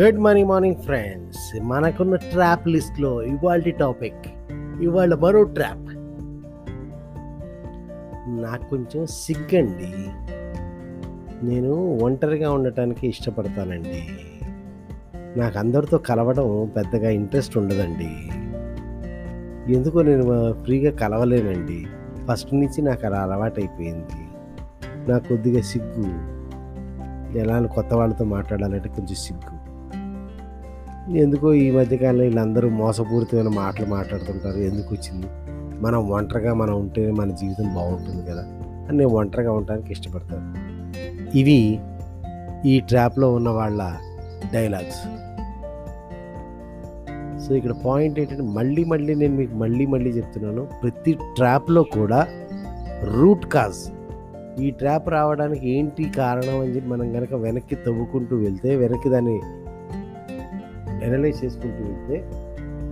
Good morning morning friends మనకున్న trap లిస్ట్లో ఇవాళ టాపిక్ ఇవాళ మరో ట్రాప్ నాకు కొంచెం సిగ్గండి నేను ఒంటరిగా ఉండటానికి ఇష్టపడతానండి. నాకు అందరితో కలవడం పెద్దగా ఇంట్రెస్ట్ ఉండదండి. ఎందుకో నేను ఫ్రీగా కలవలేనండి. ఫస్ట్ నుంచి నాకు అలా అలవాటైపోయింది. నాకు కొద్దిగా సిగ్గు. ఎలా అని కొత్త వాళ్ళతో మాట్లాడాలంటే కొంచెం సిగ్గు. ఎందుకో ఈ మధ్యకాలంలో వీళ్ళందరూ మోసపూరితమైన మాటలు మాట్లాడుతుంటారు. ఎందుకు వచ్చింది? మనం ఒంటరిగా మనం ఉంటే మన జీవితం బాగుంటుంది కదా అని నేను ఒంటరిగా ఉండడానికి ఇష్టపడతాను. ఇవి ఈ ట్రాప్లో ఉన్న వాళ్ళ డైలాగ్స్. సో ఇక్కడ పాయింట్ ఏంటంటే మళ్ళీ మళ్ళీ నేను మీకు మళ్ళీ మళ్ళీ చెప్తున్నాను. ప్రతి ట్రాప్లో కూడా రూట్ కాజ్. ఈ ట్రాప్ రావడానికి ఏంటి కారణం అని చెప్పి మనం కనుక వెనక్కి తవ్వుకుంటూ వెళ్తే వెనక్కి దాన్ని ఎనలైజ్ చేసుకుంటూ వెళ్తే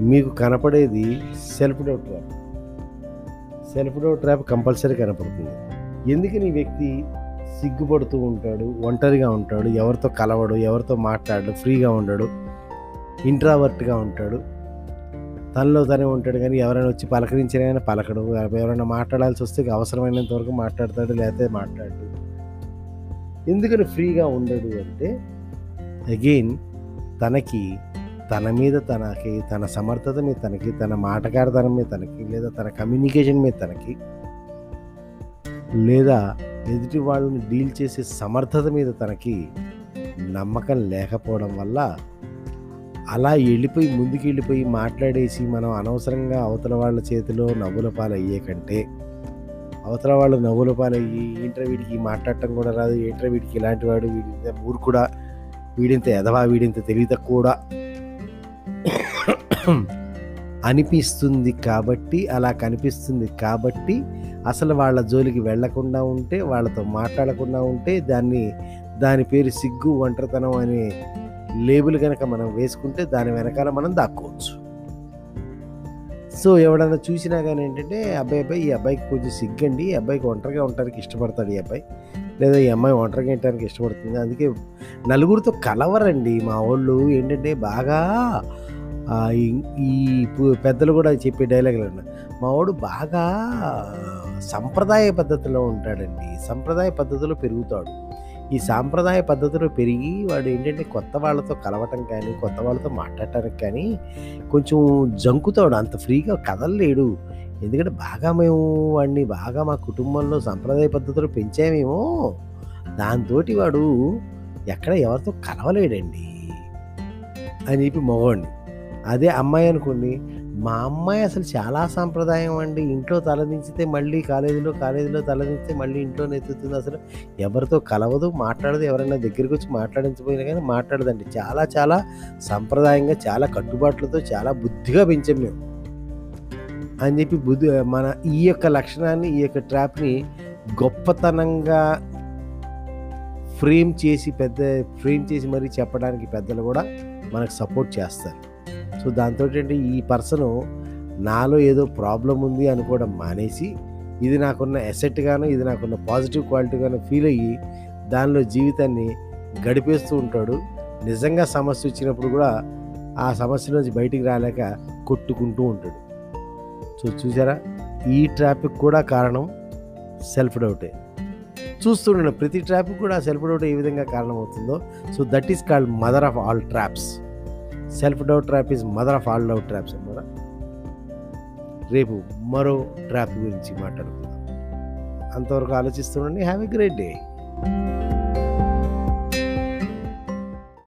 మీకు కనపడేది self doubt trap self doubt trap compulsory కనపడుతుంది. ఎందుకని ఈ వ్యక్తి సిగ్గుపడుతూ ఉంటాడు ఒంటరిగా ఉంటాడు ఎవరితో కలవడు ఎవరితో మాట్లాడడు ఫ్రీగా ఉండడు ఇంట్రావర్ట్గా ఉంటాడు? తనలో తనే ఉంటాడు కానీ ఎవరైనా వచ్చి పలకరించినైనా పలకడు. ఎవరైనా మాట్లాడాల్సి వస్తే అవసరమైనంత వరకు మాట్లాడతాడు లేకపోతే మాట్లాడు. ఎందుకని ఫ్రీగా ఉండడు అంటే అగైన్ తనకి తన మీద తనకి తన సమర్థత మీద తనకి తన మాటకారతనం మీద తనకి లేదా తన కమ్యూనికేషన్ మీద తనకి లేదా ఎదుటి వాళ్ళని డీల్ చేసే సమర్థత మీద తనకి నమ్మకం లేకపోవడం వల్ల అలా వెళ్ళిపోయి ముందుకు వెళ్ళిపోయి మాట్లాడేసి మనం అనవసరంగా అవతల వాళ్ళ చేతిలో నవ్వుల పాలయ్యే కంటే అవతల వాళ్ళు నవ్వుల పాలయ్యి ఏంట్రా వీడికి మాట్లాడటం కూడా రాదు ఏంట్రా వీడికి ఇలాంటి వాడు వీడి ఊరుకుడా వీడింత ఎదవా వీడింత తెలివి తక్కువ Hmm. అనిపిస్తుంది కాబట్టి అలా కనిపిస్తుంది కాబట్టి అసలు వాళ్ళ జోలికి వెళ్ళకుండా ఉంటే వాళ్ళతో మాట్లాడకుండా ఉంటే దాన్ని దాని పేరు సిగ్గు ఒంటరితనం అనే లేబుల్ కనుక మనం వేసుకుంటే దాని వెనకాల మనం దాక్కోవచ్చు. సో ఎవడన్నా చూసినా కానీ ఏంటంటే అబ్బాయి అబ్బాయి ఈ అబ్బాయికి కొంచెం సిగ్గండి ఈ అబ్బాయికి ఒంటరిగా ఉండటానికి ఇష్టపడతాడు ఈ అబ్బాయి. లేదా ఈ అమ్మాయి ఒంటరిగా ఉండటానికి ఇష్టపడుతుంది. అందుకే నలుగురితో కలవరండి మా వాళ్ళు. ఏంటంటే బాగా ఈ పెద్దలు కూడా చెప్పే డైలాగులు అన్న. మా వాడు బాగా సంప్రదాయ పద్ధతిలో ఉంటాడండి. సంప్రదాయ పద్ధతిలో పెరుగుతాడు. ఈ సాంప్రదాయ పద్ధతిలో పెరిగి వాడు ఏంటంటే కొత్త వాళ్ళతో కలవటం కానీ కొత్త వాళ్ళతో మాట్లాడటానికి కానీ కొంచెం జంకుతాడు. అంత ఫ్రీగా కదలలేడు. ఎందుకంటే బాగా మేము వాడిని బాగా మా కుటుంబంలో సంప్రదాయ పద్ధతిలో పెంచామేమో. దాంతో వాడు ఎక్కడ ఎవరితో కలవలేడండి అని చెప్పి మగవాడిని అదే అమ్మాయి అనుకోండి మా అమ్మాయి అసలు చాలా సాంప్రదాయం అండి. ఇంట్లో తలదించితే మళ్ళీ కాలేజీలో కాలేజీలో తలదించితే మళ్ళీ ఇంట్లో ఎత్తుతుంది. అసలు ఎవరితో కలవదు మాట్లాడదు. ఎవరైనా దగ్గరికి వచ్చి మాట్లాడించబోయినా కానీ మాట్లాడదండి. చాలా చాలా సాంప్రదాయంగా చాలా కట్టుబాట్లతో చాలా బుద్ధిగా పెంచాం మేము. అని చెప్పి బుద్ధి మన ఈ యొక్క లక్షణాన్ని ఈ యొక్క ట్రాప్ని గొప్పతనంగా ఫ్రేమ్ చేసి పెద్ద ఫ్రేమ్ చేసి మరీ చెప్పడానికి పెద్దలు కూడా మనకు సపోర్ట్ చేస్తారు. సో దాంతో ఏంటి ఈ పర్సన్ నాలో ఏదో ప్రాబ్లం ఉంది అనుకోవడం మానేసి ఇది నాకున్న ఎసెట్గాను ఇది నాకున్న పాజిటివ్ క్వాలిటీగాను ఫీల్ అయ్యి దానిలో జీవితాన్ని గడిపేస్తూ ఉంటాడు. నిజంగా సమస్య వచ్చినప్పుడు కూడా ఆ సమస్య నుంచి బయటికి రాలేక కొట్టుకుంటూ ఉంటాడు. సో చూసారా? ఈ ట్రాఫిక్ కూడా కారణం సెల్ఫ్ డౌటే చూస్తుండే ప్రతి ట్రాఫిక్ కూడా సెల్ఫ్ డౌట్ ఏ విధంగా కారణం అవుతుందో so that is called mother of all traps self doubt trap is mother of all doubt traps అన్నమాట రేపు మరో ట్రాప్ గురించి మాట్లాడుకుందాం. అంతవరకు ఆలోచిస్తుండండి హ్యావ్ ఎ గ్రేట్ డే.